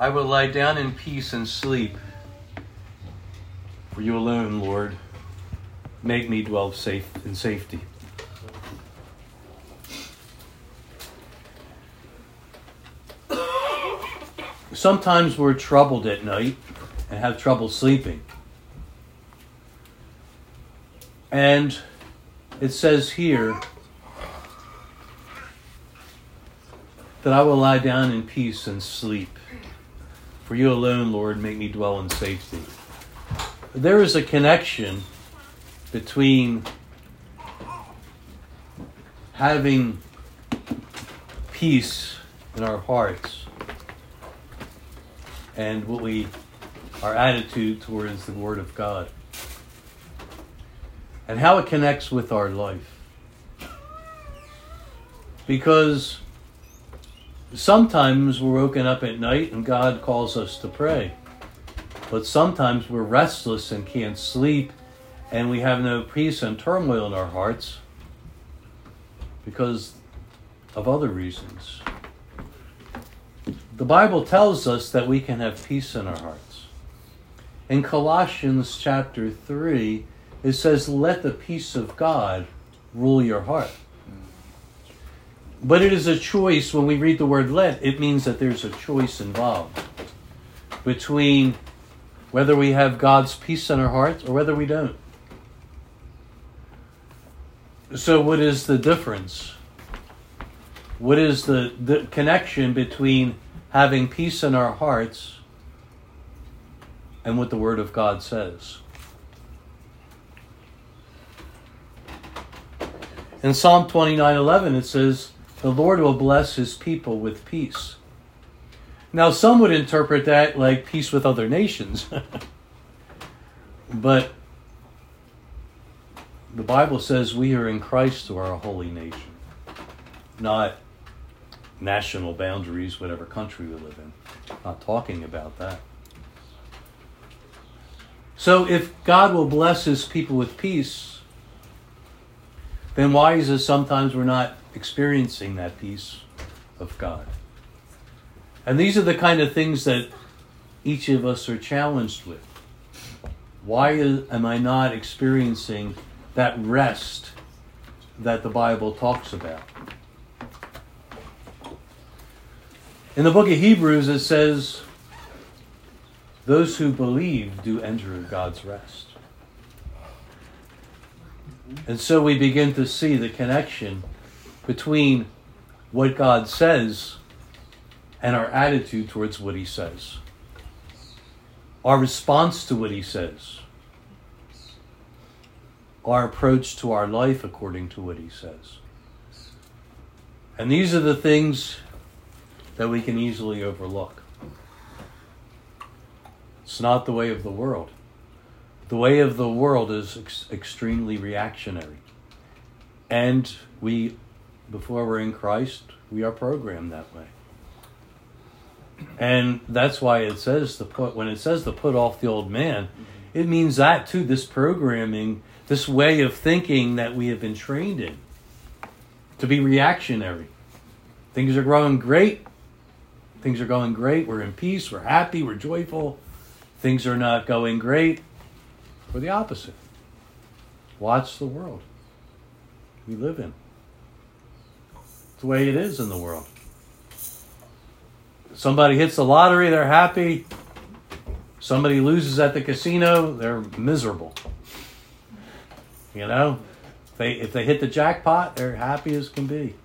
I will lie down in peace and sleep. For you alone, Lord, make me dwell safe in safety. Sometimes we're troubled at night and have trouble sleeping. And it says here that I will lie down in peace and sleep. For you alone, Lord, make me dwell in safety. There is a connection between having peace in our hearts and what we our attitude towards the word of God and how it connects with our life because sometimes we're woken up at night and God calls us to pray but sometimes we're restless and can't sleep and we have no peace and turmoil in our hearts because of other reasons the Bible tells us that we can have peace in our hearts. In Colossians chapter 3, it says, Let the peace of God rule your heart. But it is a choice when we read the word let, it means that there's a choice involved between whether we have God's peace in our hearts or whether we don't. So, what is the difference? What is the, the connection between having peace in our hearts and what the Word of God says. In Psalm 29:11 it says, "The Lord will bless his people with peace." Now some would interpret that like peace with other nations. but the Bible says we are in Christ to our holy nation, not national boundaries, whatever country we live in. Not talking about that. So if God will bless his people with peace, then why is it sometimes we're not experiencing that peace of God? And these are the kind of things that each of us are challenged with. Why am I not experiencing that rest that the Bible talks about? In the book of Hebrews, it says, Those who believe do enter God's rest. And so we begin to see the connection between what God says and our attitude towards what He says, our response to what He says, our approach to our life according to what He says. And these are the things that we can easily overlook. It's not the way of the world. The way of the world is ex- extremely reactionary. And we, before we're in Christ, we are programmed that way. And that's why it says to put, when it says to put off the old man, it means that too, this programming, this way of thinking that we have been trained in to be reactionary. Things are growing great, Things are going great. We're in peace. We're happy. We're joyful. Things are not going great. We're the opposite. Watch the world we live in. It's the way it is in the world. Somebody hits the lottery, they're happy. Somebody loses at the casino, they're miserable. You know, if they if they hit the jackpot, they're happy as can be.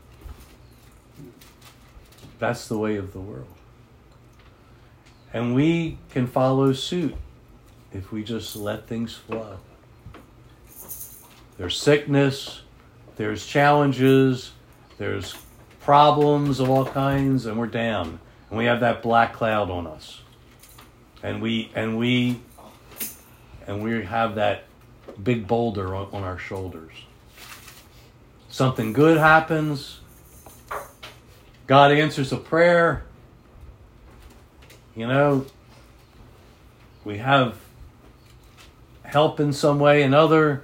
That's the way of the world. And we can follow suit if we just let things flow. There's sickness, there's challenges, there's problems of all kinds, and we're down. And we have that black cloud on us. And we and we and we have that big boulder on, on our shoulders. Something good happens, God answers a prayer. You know, we have help in some way, another.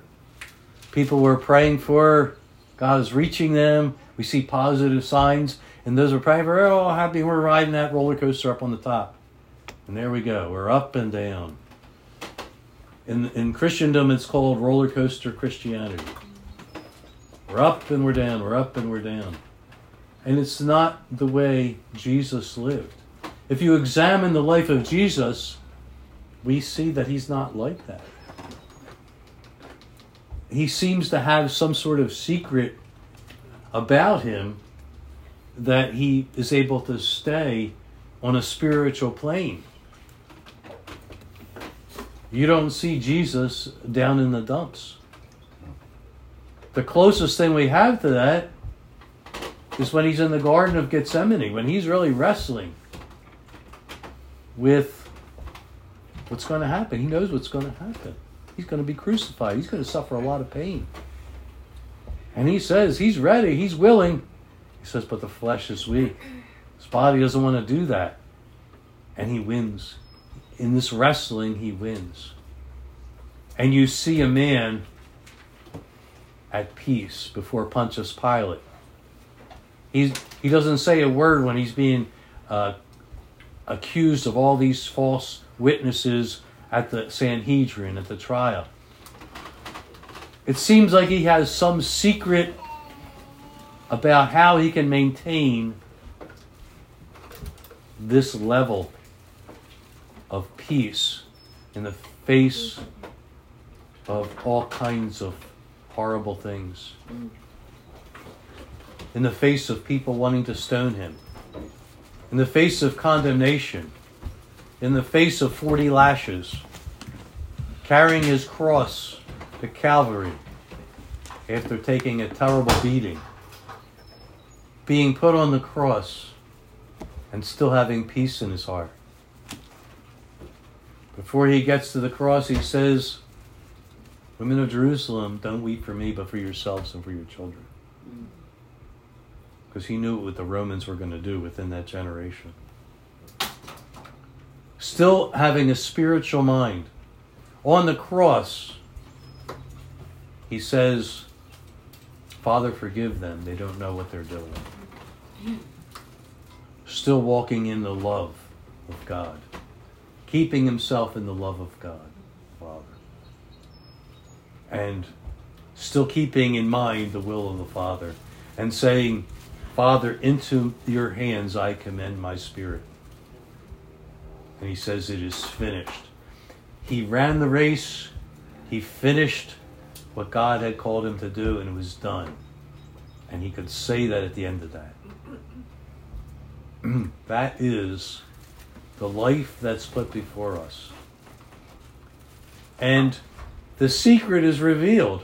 People we're praying for, God is reaching them. We see positive signs, and those are probably, oh, happy we're riding that roller coaster up on the top. And there we go. We're up and down. In, in Christendom, it's called roller coaster Christianity. We're up and we're down, we're up and we're down. And it's not the way Jesus lived. If you examine the life of Jesus, we see that he's not like that. He seems to have some sort of secret about him that he is able to stay on a spiritual plane. You don't see Jesus down in the dumps. The closest thing we have to that is when he's in the Garden of Gethsemane, when he's really wrestling with what's going to happen. He knows what's going to happen. He's going to be crucified, he's going to suffer a lot of pain. And he says he's ready, he's willing. He says, but the flesh is weak. His body doesn't want to do that. And he wins. In this wrestling, he wins. And you see a man at peace before Pontius Pilate. He's, he doesn't say a word when he's being uh, accused of all these false witnesses at the Sanhedrin, at the trial. It seems like he has some secret about how he can maintain this level of peace in the face of all kinds of horrible things. In the face of people wanting to stone him. In the face of condemnation. In the face of 40 lashes. Carrying his cross to Calvary after taking a terrible beating. Being put on the cross and still having peace in his heart. Before he gets to the cross, he says, Women of Jerusalem, don't weep for me, but for yourselves and for your children. Because he knew what the Romans were going to do within that generation. Still having a spiritual mind. On the cross, he says, Father, forgive them. They don't know what they're doing. Still walking in the love of God, keeping himself in the love of God Father. and still keeping in mind the will of the Father and saying, Father, into your hands I commend my spirit. And he says, It is finished. He ran the race, he finished what God had called him to do, and it was done. And he could say that at the end of that. Mm. that is the life that's put before us. And the secret is revealed.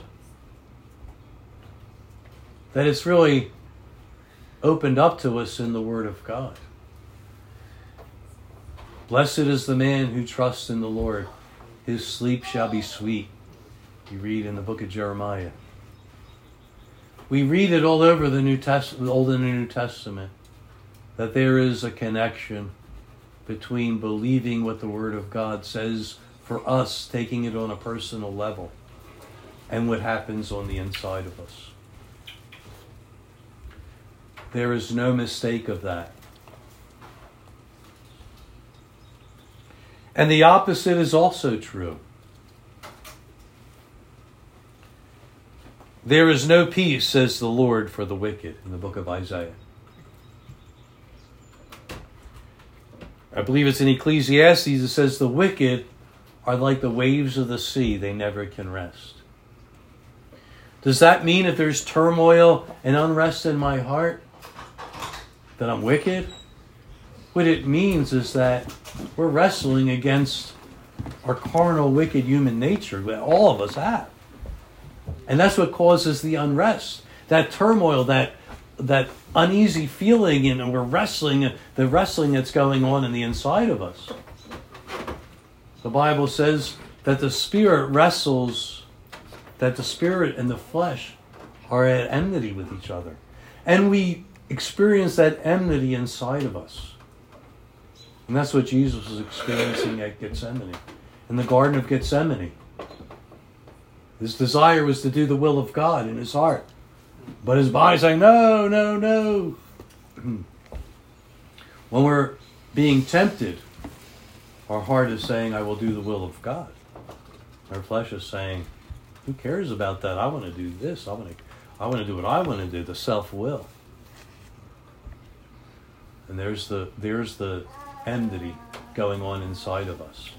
That it's really opened up to us in the Word of God. Blessed is the man who trusts in the Lord. His sleep shall be sweet. You read in the book of Jeremiah. We read it all over the New Testament, Old and New Testament, that there is a connection between believing what the Word of God says for us taking it on a personal level and what happens on the inside of us. There is no mistake of that. And the opposite is also true. There is no peace, says the Lord, for the wicked in the book of Isaiah. I believe it's in Ecclesiastes it says the wicked are like the waves of the sea, they never can rest. Does that mean if there's turmoil and unrest in my heart that I'm wicked? What it means is that we're wrestling against our carnal, wicked human nature that all of us have. And that's what causes the unrest, that turmoil, that that uneasy feeling, and we're wrestling the wrestling that's going on in the inside of us. The Bible says that the spirit wrestles, that the spirit and the flesh are at enmity with each other. And we experience that enmity inside of us. And that's what Jesus was experiencing at Gethsemane, in the Garden of Gethsemane. His desire was to do the will of God in his heart. But his body's saying, no, no, no. when we're being tempted, Our heart is saying, I will do the will of God. Our flesh is saying, Who cares about that? I want to do this. I want to, I want to do what I want to do, the self will. And there's the there's the enmity going on inside of us.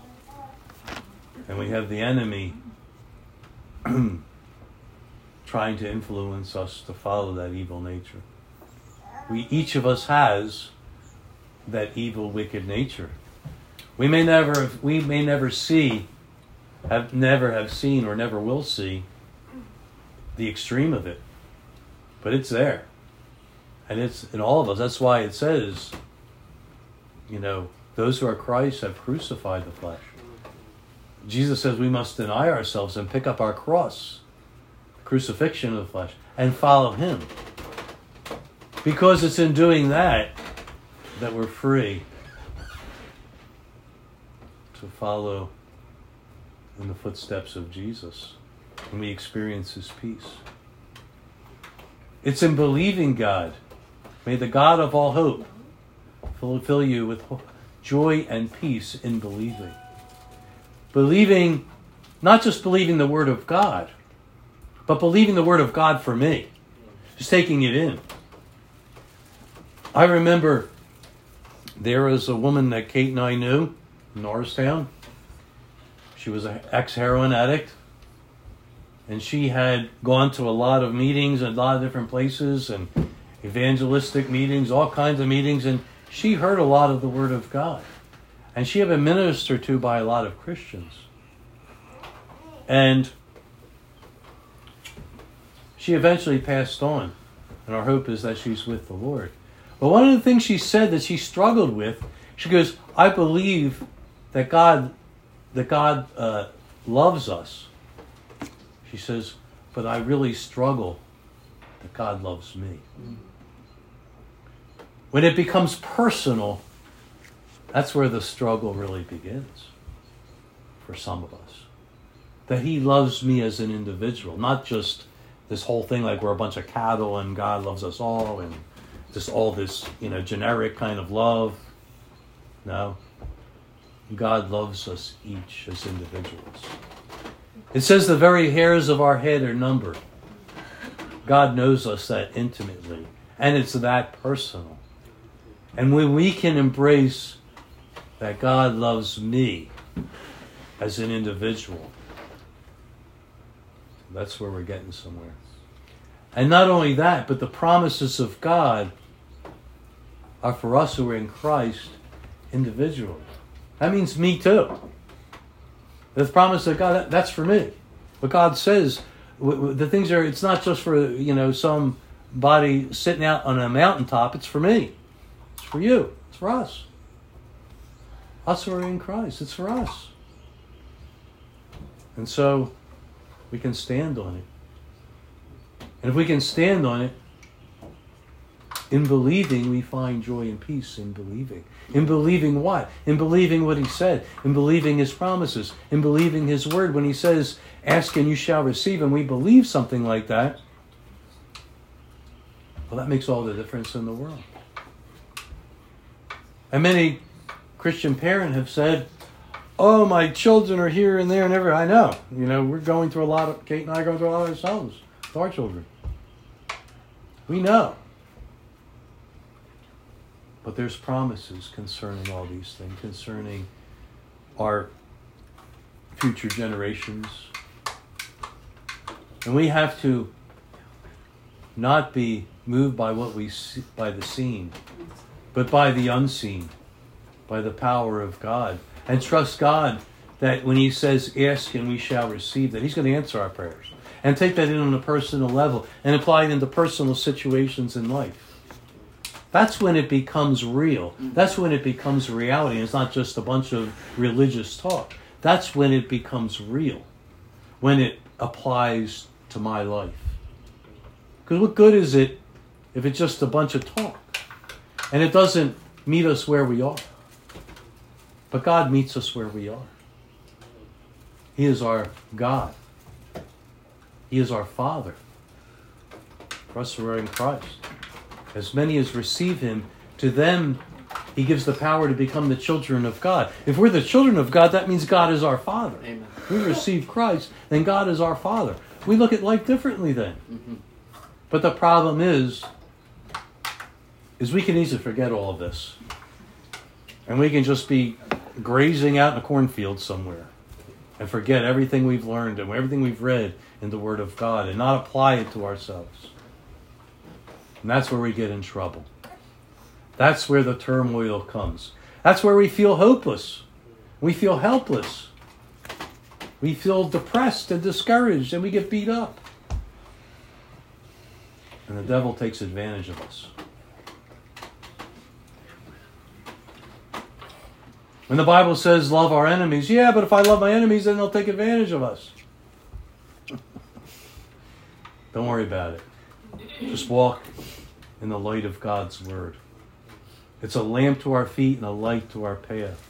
And we have the enemy trying to influence us to follow that evil nature. We each of us has that evil, wicked nature. We may never we may never see, have never have seen or never will see the extreme of it. But it's there. And it's in all of us. That's why it says, you know, those who are Christ have crucified the flesh. Jesus says we must deny ourselves and pick up our cross, crucifixion of the flesh, and follow him. Because it's in doing that that we're free to follow in the footsteps of Jesus and we experience his peace. It's in believing God. May the God of all hope fill you with joy and peace in believing. Believing, not just believing the Word of God, but believing the Word of God for me. Just taking it in. I remember there was a woman that Kate and I knew in Norristown. She was an ex heroin addict. And she had gone to a lot of meetings in a lot of different places and evangelistic meetings, all kinds of meetings. And she heard a lot of the Word of God. And she had been ministered to by a lot of Christians. And she eventually passed on. And our hope is that she's with the Lord. But one of the things she said that she struggled with, she goes, I believe that God, that God uh, loves us. She says, but I really struggle that God loves me. When it becomes personal, that's where the struggle really begins for some of us. That He loves me as an individual, not just this whole thing like we're a bunch of cattle and God loves us all and just all this, you know, generic kind of love. No. God loves us each as individuals. It says the very hairs of our head are numbered. God knows us that intimately, and it's that personal. And when we can embrace that God loves me as an individual, that's where we're getting somewhere. And not only that, but the promises of God are for us who are in Christ individually. That means me too. The promise of God, that's for me. But God says, the things are, it's not just for, you know, some body sitting out on a mountaintop. It's for me. It's for you. It's for us. Us who are in Christ. It's for us. And so we can stand on it. And if we can stand on it, in believing, we find joy and peace in believing. In believing what? In believing what he said. In believing his promises. In believing his word. When he says, Ask and you shall receive, and we believe something like that, well, that makes all the difference in the world. And many Christian parent have said, Oh, my children are here and there and everywhere. I know. You know, we're going through a lot of, Kate and I are going through a lot ourselves with our children. We know. But there's promises concerning all these things, concerning our future generations. And we have to not be moved by what we see, by the seen, but by the unseen, by the power of God and trust God that when He says, Ask and we shall receive, that He's going to answer our prayers. And take that in on a personal level and apply it into personal situations in life. That's when it becomes real. That's when it becomes reality. It's not just a bunch of religious talk. That's when it becomes real. When it applies to my life. Because what good is it if it's just a bunch of talk and it doesn't meet us where we are? But God meets us where we are. He is our God. He is our Father. For us who are in Christ. As many as receive Him, to them He gives the power to become the children of God. If we're the children of God, that means God is our Father. Amen. We receive Christ, then God is our Father. We look at life differently then. Mm-hmm. But the problem is, is we can easily forget all of this. And we can just be grazing out in a cornfield somewhere and forget everything we've learned and everything we've read in the Word of God and not apply it to ourselves. And that's where we get in trouble. That's where the turmoil comes. That's where we feel hopeless. We feel helpless. We feel depressed and discouraged and we get beat up. And the devil takes advantage of us. When the Bible says love our enemies, yeah, but if I love my enemies, then they'll take advantage of us. Don't worry about it. Just walk in the light of God's Word. It's a lamp to our feet and a light to our path.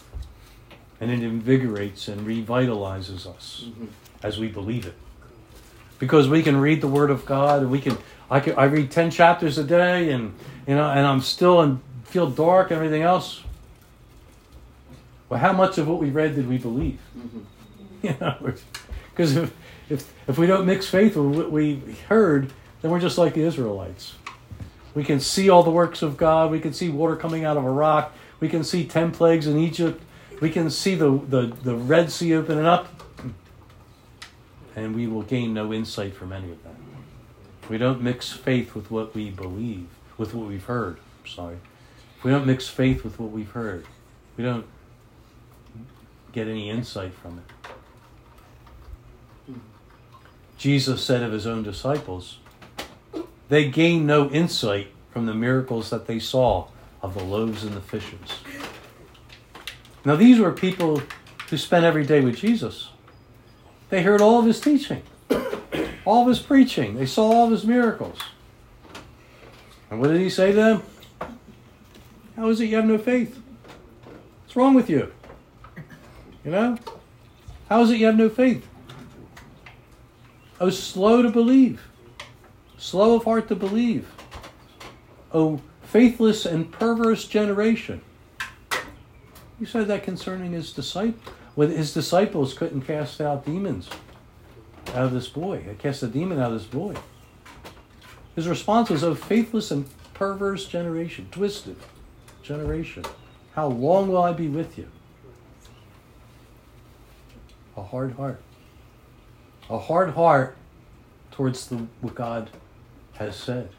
And it invigorates and revitalizes us Mm-hmm. as we believe it. Because we can read the Word of God and we can I can I read ten chapters a day and you know and I'm still and feel dark and everything else. Well, how much of what we read did we believe? Mm-hmm. You know, because if, if if we don't mix faith with what we heard, then we're just like the Israelites. We can see all the works of God. We can see water coming out of a rock. We can see ten plagues in Egypt. We can see the, the, the Red Sea opening up. And we will gain no insight from any of that. We don't mix faith with what we believe, with what we've heard. Sorry. If we don't mix faith with what we've heard, we don't get any insight from it. Hmm. Jesus said of his own disciples, they gained no insight from the miracles that they saw of the loaves and the fishes. Now, these were people who spent every day with Jesus. They heard all of his teaching, all of his preaching, they saw all of his miracles. And what did he say to them? How is it you have no faith? What's wrong with you? You know? How is it you have no faith? Oh, slow to believe, slow of heart to believe. Oh, faithless and perverse generation. He said that concerning his disciples. When his disciples couldn't cast out demons out of this boy, they cast a demon out of this boy. His response was, "Oh, faithless and perverse generation, twisted generation, how long will I be with you?" A hard heart. A hard heart towards the, what God has said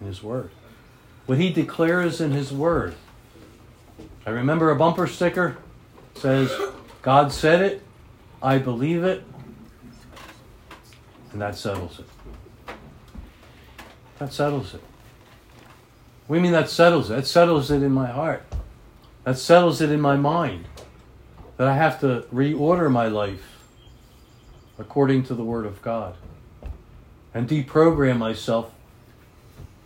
in His Word. What He declares in His Word. I remember a bumper sticker says, God said it, I believe it, and that settles it. That settles it. We mean that settles it. That settles it in my heart. That settles it in my mind. That I have to reorder my life according to the Word of God and deprogram myself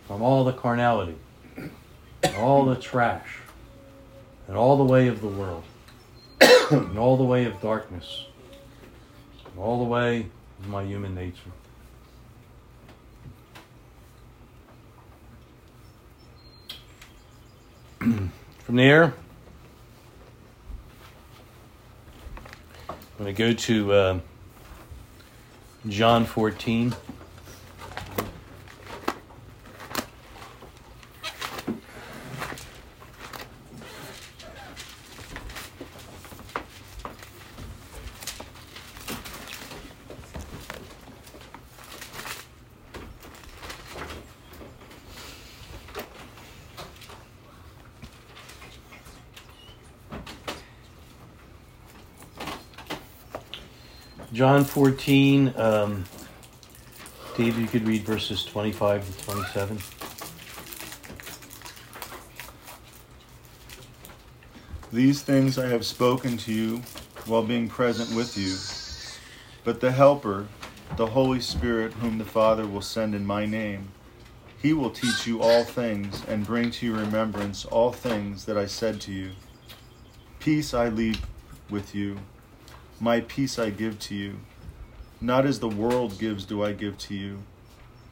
from all the carnality, all the trash, and all the way of the world, and all the way of darkness, and all the way of my human nature. From there, I'm going to go to uh, John 14. John 14, um, Dave, you could read verses 25 to 27. These things I have spoken to you while being present with you. But the Helper, the Holy Spirit, whom the Father will send in my name, he will teach you all things and bring to your remembrance all things that I said to you. Peace I leave with you, my peace I give to you. Not as the world gives do I give to you.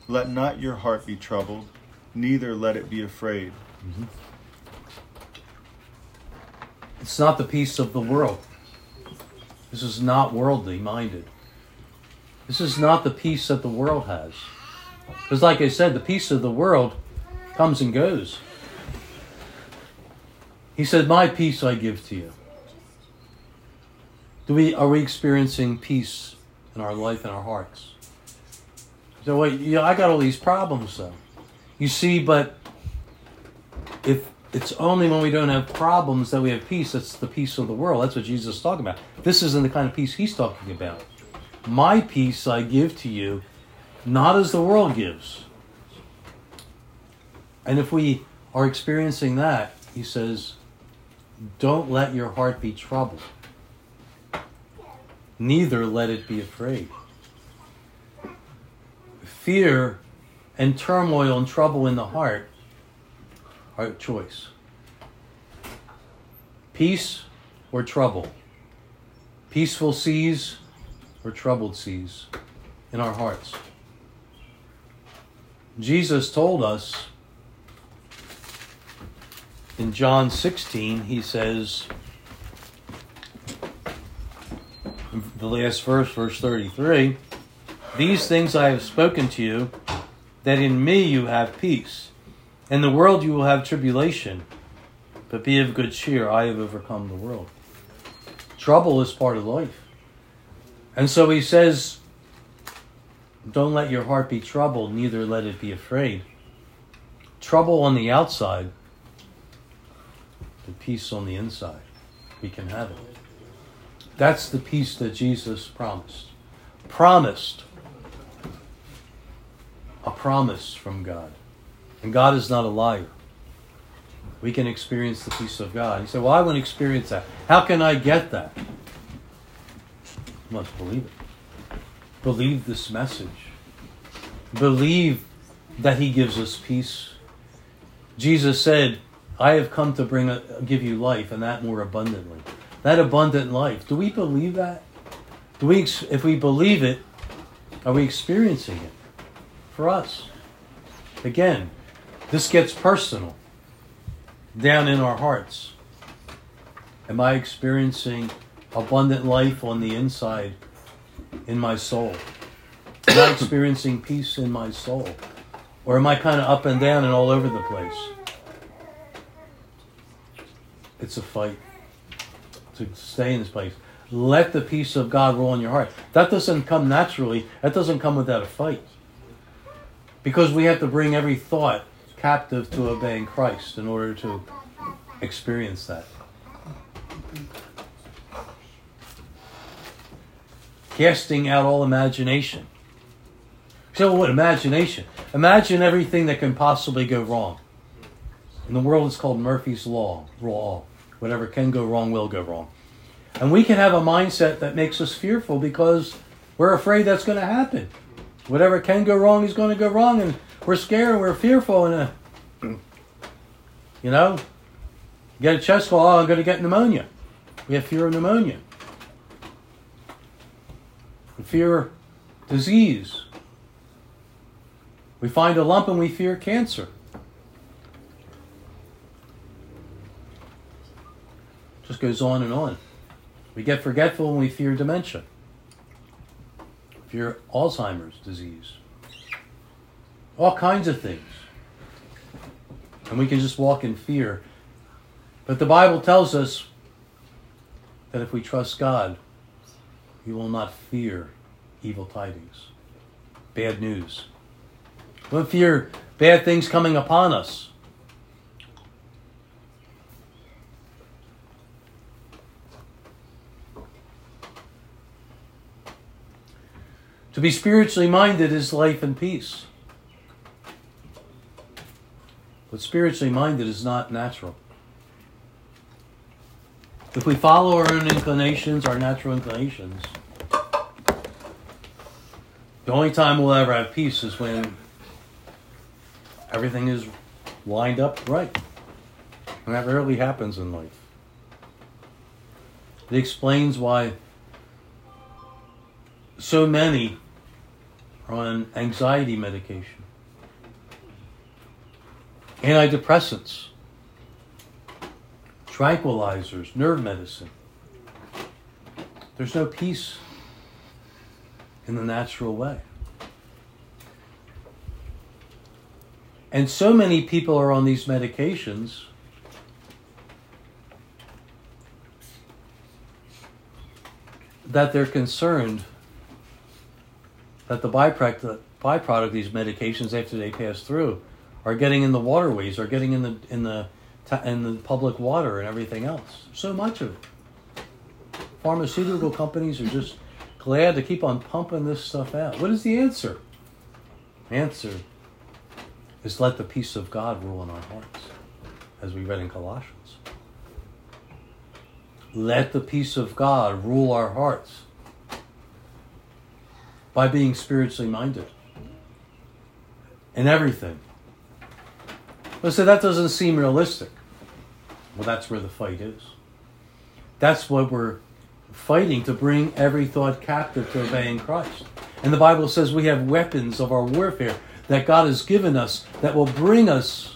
Let not your heart be troubled, neither let it be afraid. Mm-hmm. It's not the peace of the world. This is not worldly minded. This is not the peace that the world has. Because, like I said, the peace of the world comes and goes. He said, My peace I give to you. Do we, are we experiencing peace in our life and our hearts? So, wait, yeah, I got all these problems, though. You see, but if it's only when we don't have problems that we have peace. That's the peace of the world. That's what Jesus is talking about. This isn't the kind of peace he's talking about. My peace I give to you, not as the world gives. And if we are experiencing that, he says, don't let your heart be troubled, neither let it be afraid. Fear and turmoil and trouble in the heart our choice. Peace or trouble. Peaceful seas or troubled seas in our hearts. Jesus told us in John 16, he says, the last verse, verse 33, These things I have spoken to you, that in me you have peace. In the world you will have tribulation, but be of good cheer. I have overcome the world. Trouble is part of life. And so he says, Don't let your heart be troubled, neither let it be afraid. Trouble on the outside, but peace on the inside. We can have it. That's the peace that Jesus promised. Promised. A promise from God. And God is not a liar. We can experience the peace of God. You say, Well, I want to experience that. How can I get that? You must believe it. Believe this message. Believe that He gives us peace. Jesus said, I have come to bring a, give you life and that more abundantly. That abundant life. Do we believe that? Do we if we believe it, are we experiencing it for us? Again, this gets personal down in our hearts. Am I experiencing abundant life on the inside in my soul? Am I experiencing peace in my soul? Or am I kind of up and down and all over the place? It's a fight to stay in this place. Let the peace of God rule in your heart. That doesn't come naturally, that doesn't come without a fight. Because we have to bring every thought captive to obeying Christ in order to experience that. Casting out all imagination. So, what imagination? Imagine everything that can possibly go wrong. In the world, it's called Murphy's Law. Law. Whatever can go wrong will go wrong. And we can have a mindset that makes us fearful because we're afraid that's going to happen. Whatever can go wrong is going to go wrong, and we're scared, we're fearful, and uh, you know, get a chest call. Oh, I'm going to get pneumonia. We have fear of pneumonia. We fear disease. We find a lump and we fear cancer. Just goes on and on. We get forgetful and we fear dementia. Fear Alzheimer's disease all kinds of things. And we can just walk in fear. But the Bible tells us that if we trust God, we will not fear evil tidings, bad news. We won't fear bad things coming upon us. To be spiritually minded is life and peace. But spiritually minded is not natural. If we follow our own inclinations, our natural inclinations, the only time we'll ever have peace is when everything is lined up right. And that rarely happens in life. It explains why so many are on anxiety medication antidepressants, tranquilizers, nerve medicine. There's no peace in the natural way. And so many people are on these medications that they're concerned that the byproduct, of these medications after they pass through are getting in the waterways, are getting in the in the in the public water and everything else. So much of it. Pharmaceutical companies are just glad to keep on pumping this stuff out. What is the answer? Answer is let the peace of God rule in our hearts, as we read in Colossians. Let the peace of God rule our hearts by being spiritually minded in everything. Well, say that doesn't seem realistic. Well, that's where the fight is. That's what we're fighting to bring every thought captive to obeying Christ. And the Bible says we have weapons of our warfare that God has given us that will bring us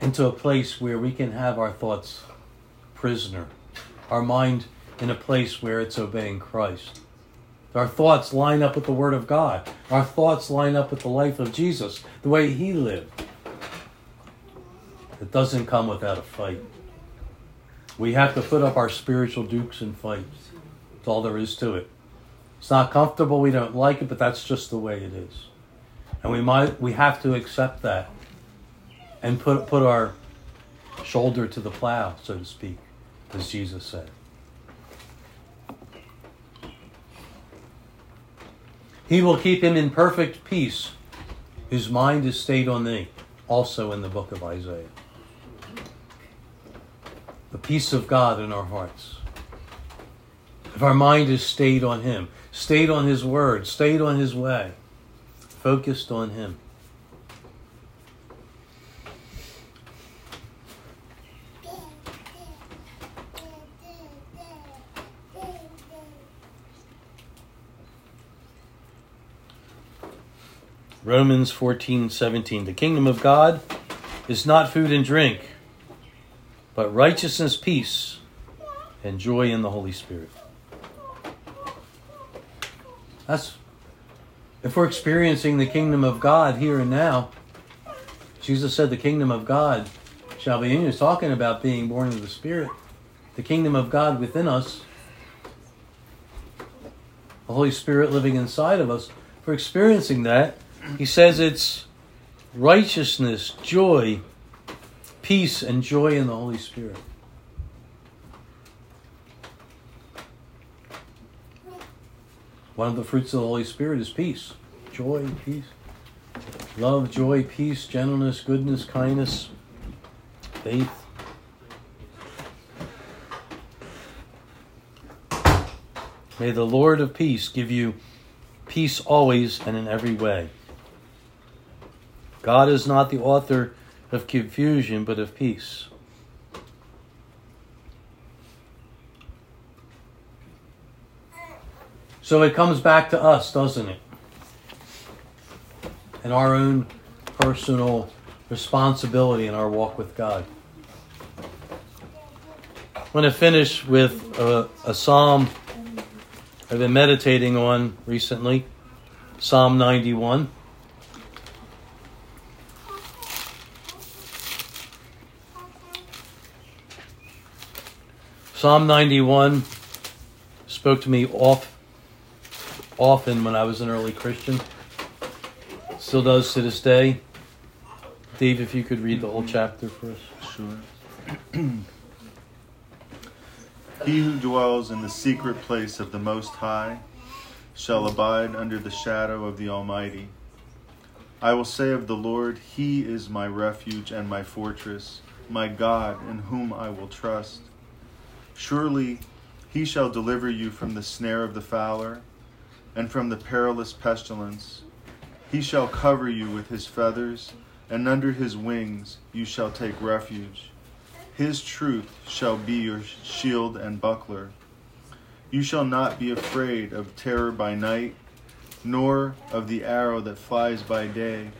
into a place where we can have our thoughts prisoner, our mind in a place where it's obeying Christ. Our thoughts line up with the Word of God. Our thoughts line up with the life of Jesus, the way He lived. It doesn't come without a fight. We have to put up our spiritual dukes and fight. That's all there is to it. It's not comfortable, we don't like it, but that's just the way it is. And we might we have to accept that and put put our shoulder to the plow, so to speak as Jesus said. He will keep him in perfect peace, whose mind is stayed on thee, also in the book of Isaiah. The peace of God in our hearts. If our mind is stayed on Him, stayed on His word, stayed on His way, focused on Him. Romans 14, 17. The kingdom of God is not food and drink, but righteousness, peace, and joy in the Holy Spirit. That's if we're experiencing the kingdom of God here and now. Jesus said the kingdom of God shall be in you. He's talking about being born of the Spirit. The kingdom of God within us. The Holy Spirit living inside of us. If we're experiencing that, he says it's righteousness, joy, peace, and joy in the Holy Spirit. One of the fruits of the Holy Spirit is peace, joy, peace, love, joy, peace, gentleness, goodness, kindness, faith. May the Lord of peace give you peace always and in every way. God is not the author of confusion, but of peace. So it comes back to us, doesn't it? And our own personal responsibility in our walk with God. I'm going to finish with a, a psalm I've been meditating on recently Psalm 91. Psalm 91 spoke to me off, often when I was an early Christian. Still does to this day. Dave, if you could read the whole chapter for us. Sure. he who dwells in the secret place of the Most High shall abide under the shadow of the Almighty. I will say of the Lord, He is my refuge and my fortress, my God, in whom I will trust. Surely he shall deliver you from the snare of the fowler and from the perilous pestilence. He shall cover you with his feathers, and under his wings you shall take refuge. His truth shall be your shield and buckler. You shall not be afraid of terror by night, nor of the arrow that flies by day,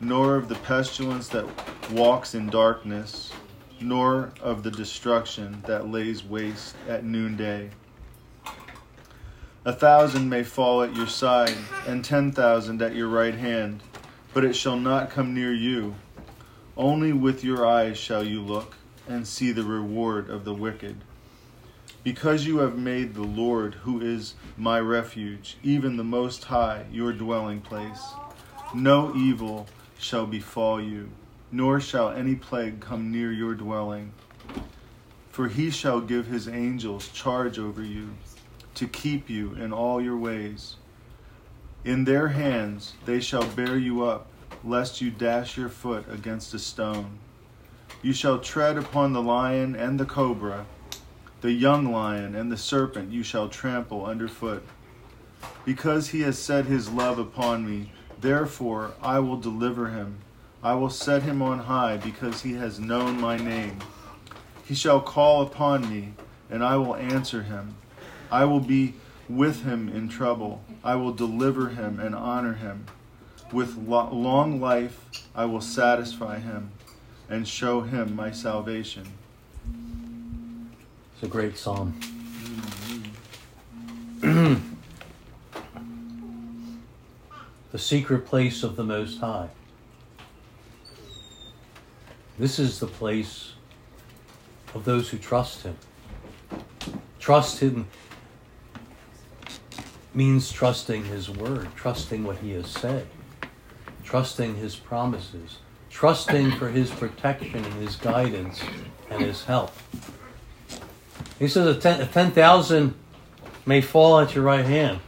nor of the pestilence that walks in darkness nor of the destruction that lays waste at noonday. A thousand may fall at your side, and ten thousand at your right hand, but it shall not come near you. Only with your eyes shall you look, and see the reward of the wicked. Because you have made the Lord, who is my refuge, even the Most High, your dwelling place, no evil shall befall you, nor shall any plague come near your dwelling. For he shall give his angels charge over you, to keep you in all your ways. In their hands they shall bear you up, lest you dash your foot against a stone. You shall tread upon the lion and the cobra the young lion and the serpent you shall trample underfoot. Because he has set his love upon me, therefore I will deliver him. I will set him on high, because he has known my name. He shall call upon me, and I will answer him. I will be with him in trouble. I will deliver him and honor him. With long life I will satisfy him and show him my salvation. It's a great psalm. Mm-hmm. the secret place of the Most High. This is the place of those who trust Him. Trust Him means trusting His Word, trusting what He has said, trusting His promises, trusting for His protection and His guidance and His help. He says a 10,000 may fall at your right hand,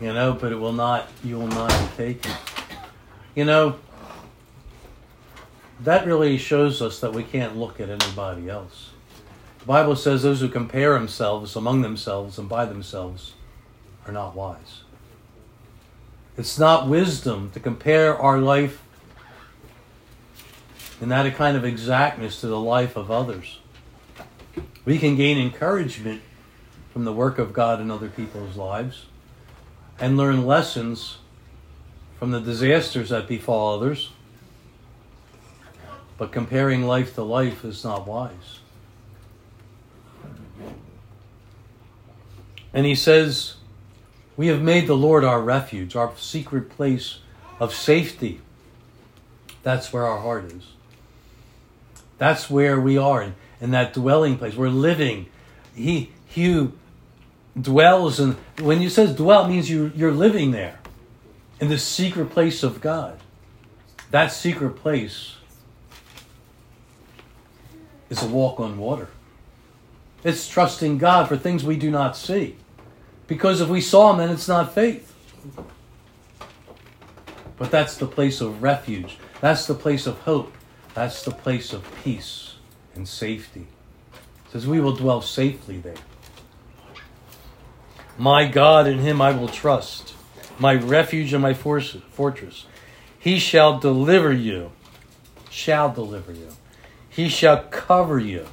you know, but it will not, you will not be taken. You know, that really shows us that we can't look at anybody else. The Bible says those who compare themselves among themselves and by themselves are not wise. It's not wisdom to compare our life in that kind of exactness to the life of others. We can gain encouragement from the work of God in other people's lives and learn lessons from the disasters that befall others. But comparing life to life is not wise. And he says, We have made the Lord our refuge, our secret place of safety. That's where our heart is. That's where we are in that dwelling place. We're living. He, he dwells, and when you says dwell, it means you, you're living there in the secret place of God. That secret place is a walk on water. It's trusting God for things we do not see. Because if we saw them, then it's not faith. But that's the place of refuge. That's the place of hope. That's the place of peace and safety. It says, We will dwell safely there. My God, in him I will trust, my refuge and my fortress. He shall deliver you, shall deliver you. He shall cover you.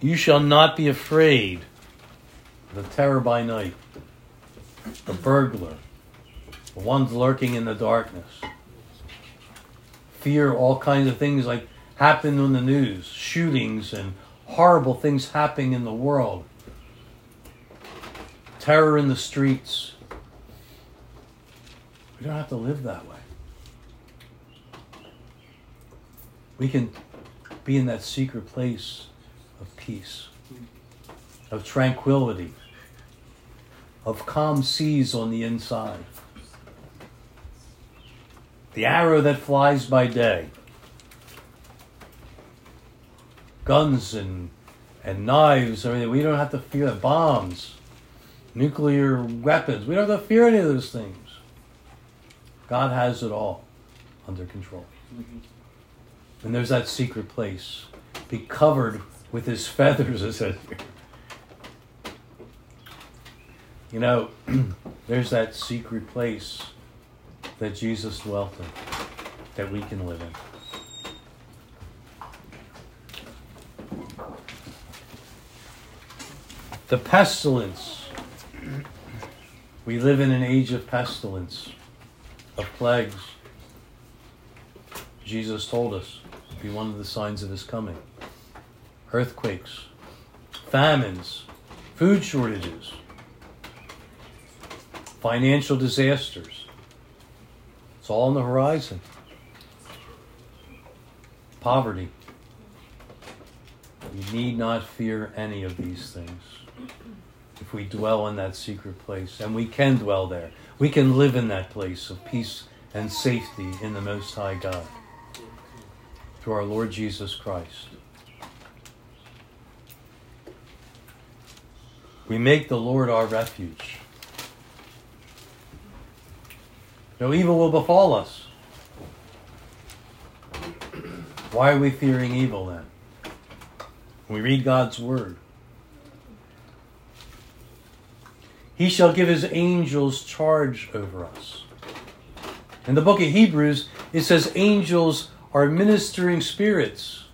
You shall not be afraid the terror by night, the burglar, the ones lurking in the darkness fear all kinds of things like happen on the news, shootings and horrible things happening in the world, terror in the streets. We don't have to live that way. We can be in that secret place of peace, of tranquility, of calm seas on the inside the arrow that flies by day, guns and and knives. Mean, we don't have to fear bombs, nuclear weapons. We don't have to fear any of those things. God has it all under control. Mm-hmm. And there's that secret place. Be covered with his feathers, it says here. You know, there's that secret place that Jesus dwelt in, that we can live in. The pestilence. We live in an age of pestilence, of plagues. Jesus told us be one of the signs of his coming. Earthquakes, famines, food shortages, financial disasters. It's all on the horizon. Poverty. We need not fear any of these things if we dwell in that secret place. And we can dwell there. We can live in that place of peace and safety in the Most High God through our Lord Jesus Christ. We make the Lord our refuge. No evil will befall us. Why are we fearing evil then? We read God's word. He shall give his angels charge over us. In the book of Hebrews, it says angels are ministering spirits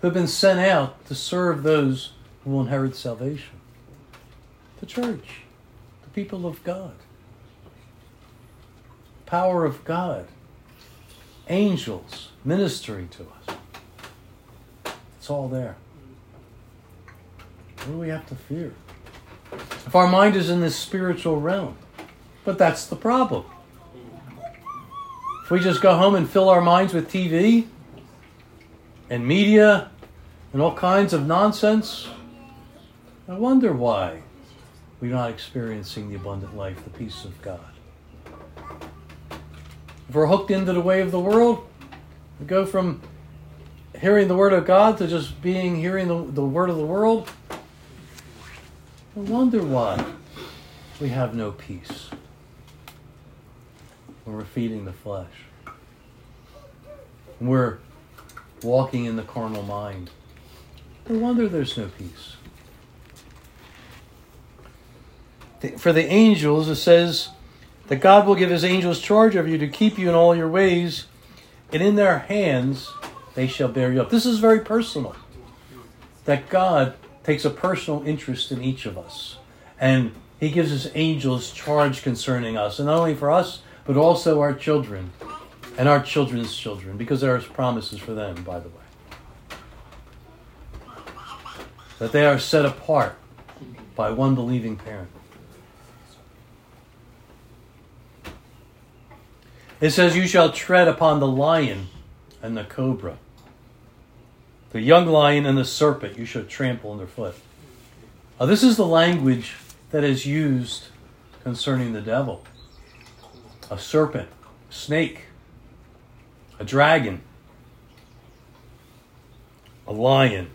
who have been sent out to serve those who will inherit salvation. The church, the people of God, power of God, angels ministering to us. It's all there. What do we have to fear? If our mind is in this spiritual realm, but that's the problem. If we just go home and fill our minds with TV and media and all kinds of nonsense, I wonder why we're not experiencing the abundant life, the peace of God. If we're hooked into the way of the world, we go from hearing the word of God to just being hearing the, the word of the world. I wonder why we have no peace when we're feeding the flesh. We're walking in the carnal mind. No wonder there's no peace. For the angels, it says that God will give his angels charge over you to keep you in all your ways, and in their hands they shall bear you up. This is very personal. That God takes a personal interest in each of us. And he gives his angels charge concerning us, and not only for us, but also our children and our children's children, because there are promises for them, by the way. That they are set apart by one believing parent. It says, You shall tread upon the lion and the cobra. The young lion and the serpent you shall trample underfoot. Now, this is the language that is used concerning the devil a serpent, snake, a dragon, a lion.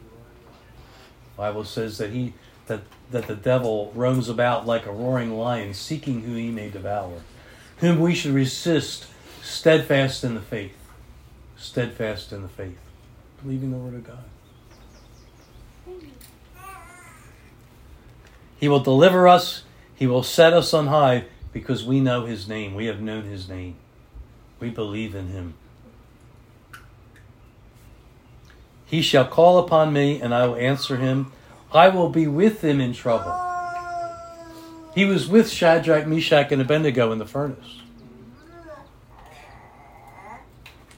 The Bible says that he that, that the devil roams about like a roaring lion, seeking who he may devour, whom we should resist steadfast in the faith. Steadfast in the faith believing the Word of God. He will deliver us, He will set us on high because we know His name. We have known His name. We believe in Him. He shall call upon me, and I will answer him. I will be with him in trouble. He was with Shadrach, Meshach, and Abednego in the furnace.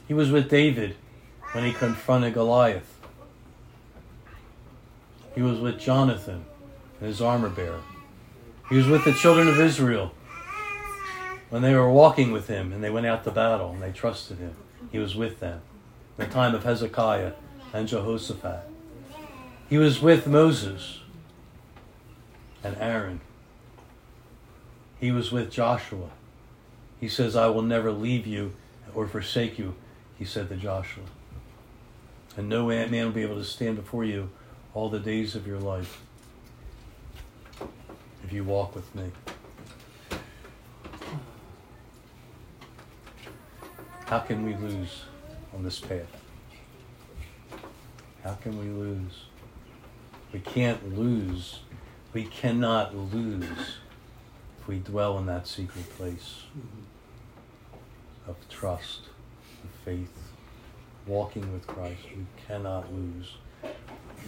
He was with David when he confronted Goliath. He was with Jonathan and his armor bearer. He was with the children of Israel when they were walking with him and they went out to battle and they trusted him. He was with them. In the time of Hezekiah and Jehoshaphat. He was with Moses and Aaron. He was with Joshua. He says, I will never leave you or forsake you, he said to Joshua and no man will be able to stand before you all the days of your life if you walk with me. How can we lose on this path? How can we lose? We can't lose. We cannot lose if we dwell in that secret place of trust, of faith walking with Christ. We cannot lose.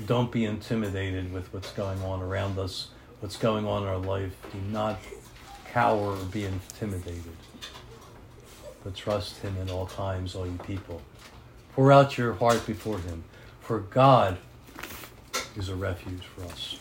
Don't be intimidated with what's going on around us, what's going on in our life. Do not cower or be intimidated, but trust him in all times, all you people. Pour out your heart before him, for God is a refuge for us.